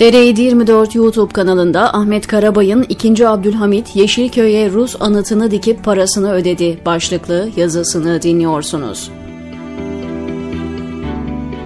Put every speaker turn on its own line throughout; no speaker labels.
TR24 YouTube kanalında Ahmet Karabay'ın 2. Abdülhamit Yeşilköy'e Rus anıtını dikip parasını ödedi başlıklı yazısını dinliyorsunuz.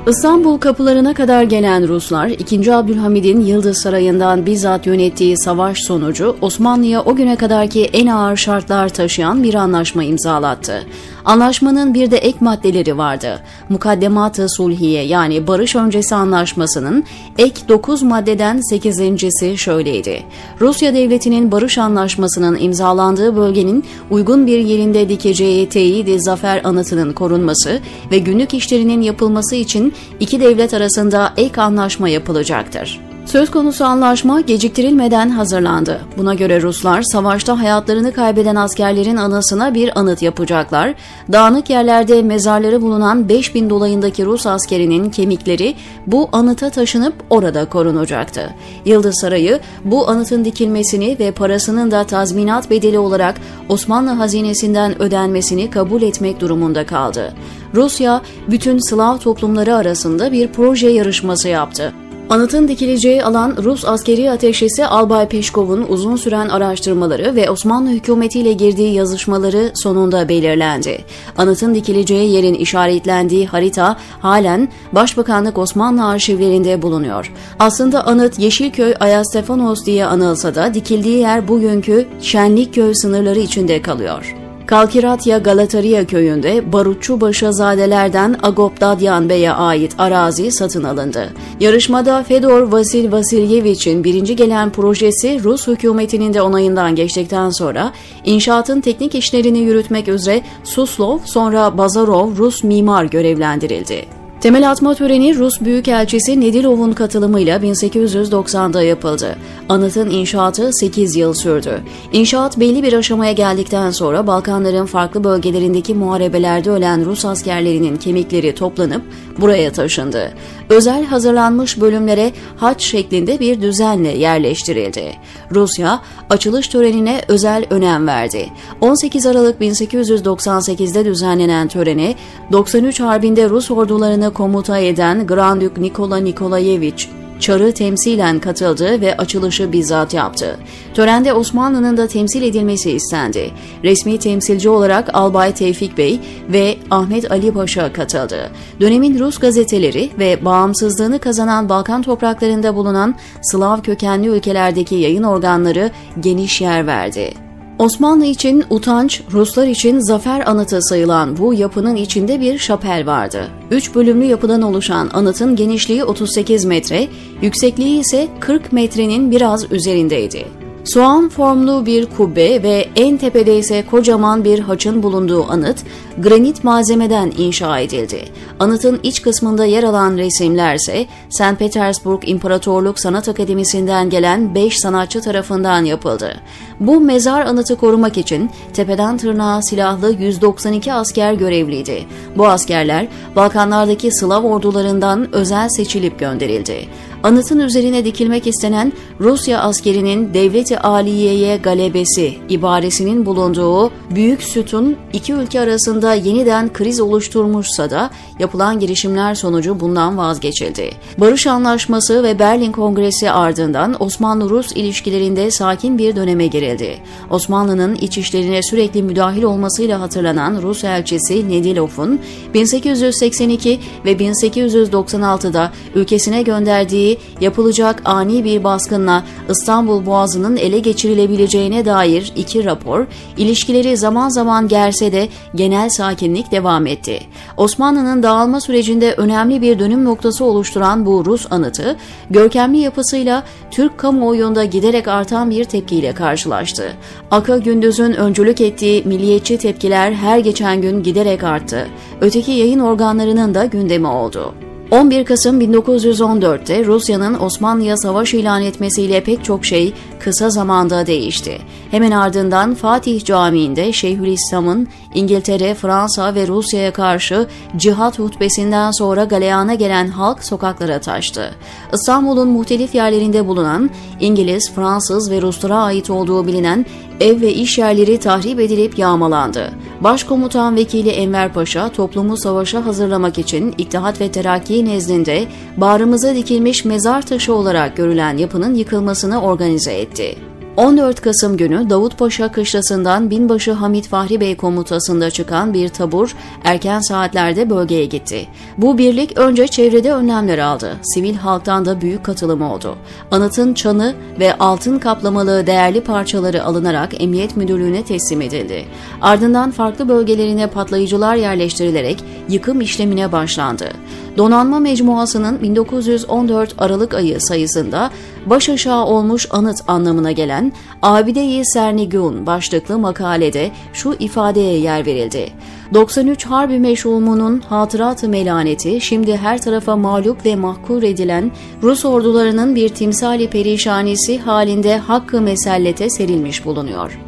İstanbul kapılarına kadar gelen Ruslar 2. Abdülhamid'in Yıldız Sarayı'ndan bizzat yönettiği savaş sonucu Osmanlı'ya o güne kadarki en ağır şartlar taşıyan bir anlaşma imzalattı. Anlaşmanın bir de ek maddeleri vardı. Mukaddemat-ı Sulhiye yani barış öncesi anlaşmasının ek 9 maddeden 8.si şöyleydi. Rusya devletinin barış anlaşmasının imzalandığı bölgenin uygun bir yerinde dikeceği teyit zafer anıtının korunması ve günlük işlerinin yapılması için iki devlet arasında ek anlaşma yapılacaktır. Söz konusu anlaşma geciktirilmeden hazırlandı. Buna göre Ruslar savaşta hayatlarını kaybeden askerlerin anısına bir anıt yapacaklar. Dağınık yerlerde mezarları bulunan 5000 dolayındaki Rus askerinin kemikleri bu anıta taşınıp orada korunacaktı. Yıldız Sarayı bu anıtın dikilmesini ve parasının da tazminat bedeli olarak Osmanlı hazinesinden ödenmesini kabul etmek durumunda kaldı. Rusya bütün Slav toplumları arasında bir proje yarışması yaptı. Anıtın dikileceği alan Rus askeri ateşesi Albay Peşkov'un uzun süren araştırmaları ve Osmanlı hükümetiyle girdiği yazışmaları sonunda belirlendi. Anıtın dikileceği yerin işaretlendiği harita halen Başbakanlık Osmanlı arşivlerinde bulunuyor. Aslında anıt Yeşilköy Ayastefanos diye anılsa da dikildiği yer bugünkü Şenlikköy sınırları içinde kalıyor. Kalkiratya Galataria köyünde Barutçu Başazadelerden Agop Dadyan Bey'e ait arazi satın alındı. Yarışmada Fedor Vasil Vasilyevich'in birinci gelen projesi Rus hükümetinin de onayından geçtikten sonra inşaatın teknik işlerini yürütmek üzere Suslov sonra Bazarov Rus mimar görevlendirildi. Temel atma töreni Rus Büyükelçisi Nedilov'un katılımıyla 1890'da yapıldı. Anıtın inşaatı 8 yıl sürdü. İnşaat belli bir aşamaya geldikten sonra Balkanların farklı bölgelerindeki muharebelerde ölen Rus askerlerinin kemikleri toplanıp buraya taşındı. Özel hazırlanmış bölümlere haç şeklinde bir düzenle yerleştirildi. Rusya açılış törenine özel önem verdi. 18 Aralık 1898'de düzenlenen törene 93 Harbi'nde Rus ordularını komuta eden Grand Duke Nikola Nikolayevich Çar'ı temsilen katıldı ve açılışı bizzat yaptı. Törende Osmanlı'nın da temsil edilmesi istendi. Resmi temsilci olarak Albay Tevfik Bey ve Ahmet Ali Paşa katıldı. Dönemin Rus gazeteleri ve bağımsızlığını kazanan Balkan topraklarında bulunan Slav kökenli ülkelerdeki yayın organları geniş yer verdi. Osmanlı için utanç, Ruslar için zafer anıtı sayılan bu yapının içinde bir şapel vardı. Üç bölümlü yapıdan oluşan anıtın genişliği 38 metre, yüksekliği ise 40 metrenin biraz üzerindeydi. Soğan formlu bir kubbe ve en tepede ise kocaman bir haçın bulunduğu anıt granit malzemeden inşa edildi. Anıtın iç kısmında yer alan resimler ise St. Petersburg İmparatorluk Sanat Akademisi'nden gelen 5 sanatçı tarafından yapıldı. Bu mezar anıtı korumak için tepeden tırnağa silahlı 192 asker görevliydi. Bu askerler Balkanlardaki Slav ordularından özel seçilip gönderildi. Anıtın üzerine dikilmek istenen Rusya askerinin devleti aliyeye galebesi ibaresinin bulunduğu büyük sütun iki ülke arasında yeniden kriz oluşturmuşsa da yapılan girişimler sonucu bundan vazgeçildi. Barış Anlaşması ve Berlin Kongresi ardından Osmanlı-Rus ilişkilerinde sakin bir döneme girildi. Osmanlı'nın iç işlerine sürekli müdahil olmasıyla hatırlanan Rus elçisi Nedilov'un 1882 ve 1896'da ülkesine gönderdiği yapılacak ani bir baskınla İstanbul Boğazı'nın ele geçirilebileceğine dair iki rapor, ilişkileri zaman zaman gerse de genel sakinlik devam etti. Osmanlı'nın dağılma sürecinde önemli bir dönüm noktası oluşturan bu Rus anıtı, görkemli yapısıyla Türk kamuoyunda giderek artan bir tepkiyle karşılaştı. Aka Gündüz'ün öncülük ettiği milliyetçi tepkiler her geçen gün giderek arttı. Öteki yayın organlarının da gündemi oldu. 11 Kasım 1914'te Rusya'nın Osmanlı'ya savaş ilan etmesiyle pek çok şey kısa zamanda değişti. Hemen ardından Fatih Camii'nde Şeyhülislam'ın İngiltere, Fransa ve Rusya'ya karşı cihat hutbesinden sonra galeyana gelen halk sokaklara taştı. İstanbul'un muhtelif yerlerinde bulunan İngiliz, Fransız ve Ruslara ait olduğu bilinen ev ve iş yerleri tahrip edilip yağmalandı. Başkomutan Vekili Enver Paşa toplumu savaşa hazırlamak için İttihat ve Terakki nezdinde bağrımıza dikilmiş mezar taşı olarak görülen yapının yıkılmasını organize etti. 14 Kasım günü Davutpaşa kışlasından binbaşı Hamit Fahri Bey komutasında çıkan bir tabur erken saatlerde bölgeye gitti. Bu birlik önce çevrede önlemler aldı. Sivil halktan da büyük katılım oldu. Anıtın çanı ve altın kaplamalı değerli parçaları alınarak Emniyet Müdürlüğü'ne teslim edildi. Ardından farklı bölgelerine patlayıcılar yerleştirilerek yıkım işlemine başlandı. Donanma Mecmuası'nın 1914 Aralık ayı sayısında baş aşağı olmuş anıt anlamına gelen Abide-i Sernigun başlıklı makalede şu ifadeye yer verildi. 93 Harbi Meşrumunun hatırat-ı melaneti şimdi her tarafa mağlup ve mahkur edilen Rus ordularının bir timsali perişanisi halinde hakkı mesellete serilmiş bulunuyor.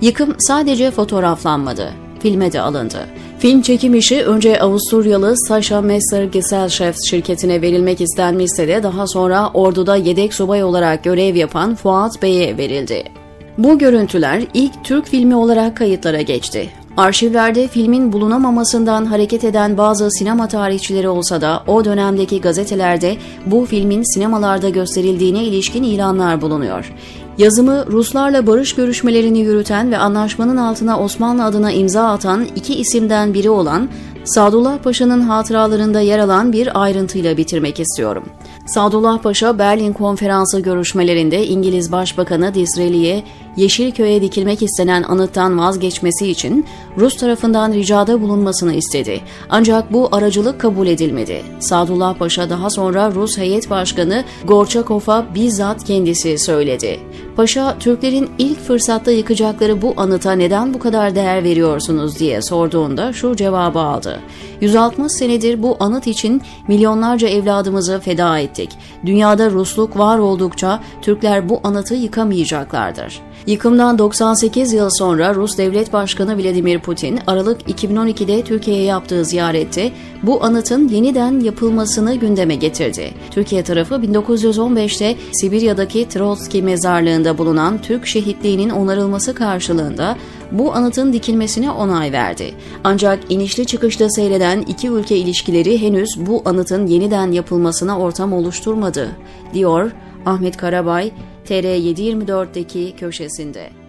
Yıkım sadece fotoğraflanmadı, filme de alındı. Film çekim işi önce Avusturyalı Sasha Messer Gesellschaft şirketine verilmek istenmişse de daha sonra orduda yedek subay olarak görev yapan Fuat Bey'e verildi. Bu görüntüler ilk Türk filmi olarak kayıtlara geçti. Arşivlerde filmin bulunamamasından hareket eden bazı sinema tarihçileri olsa da o dönemdeki gazetelerde bu filmin sinemalarda gösterildiğine ilişkin ilanlar bulunuyor. Yazımı Ruslarla barış görüşmelerini yürüten ve anlaşmanın altına Osmanlı adına imza atan iki isimden biri olan Sadullah Paşa'nın hatıralarında yer alan bir ayrıntıyla bitirmek istiyorum. Sadullah Paşa Berlin Konferansı görüşmelerinde İngiliz Başbakanı Disraeli'ye Yeşilköy'e dikilmek istenen anıttan vazgeçmesi için Rus tarafından ricada bulunmasını istedi. Ancak bu aracılık kabul edilmedi. Sadullah Paşa daha sonra Rus heyet başkanı Gorçakov'a bizzat kendisi söyledi. Paşa, Türklerin ilk fırsatta yıkacakları bu anıta neden bu kadar değer veriyorsunuz diye sorduğunda şu cevabı aldı. 160 senedir bu anıt için milyonlarca evladımızı feda ettik. Dünyada Rusluk var oldukça Türkler bu anıtı yıkamayacaklardır. Yıkımdan 98 yıl sonra Rus Devlet Başkanı Vladimir Putin, Aralık 2012'de Türkiye'ye yaptığı ziyarette bu anıtın yeniden yapılmasını gündeme getirdi. Türkiye tarafı 1915'te Sibirya'daki Trotsky mezarlığında bulunan Türk şehitliğinin onarılması karşılığında bu anıtın dikilmesine onay verdi. Ancak inişli çıkışta seyreden iki ülke ilişkileri henüz bu anıtın yeniden yapılmasına ortam oluşturmadı, diyor Ahmet Karabay, TR724'deki köşesinde.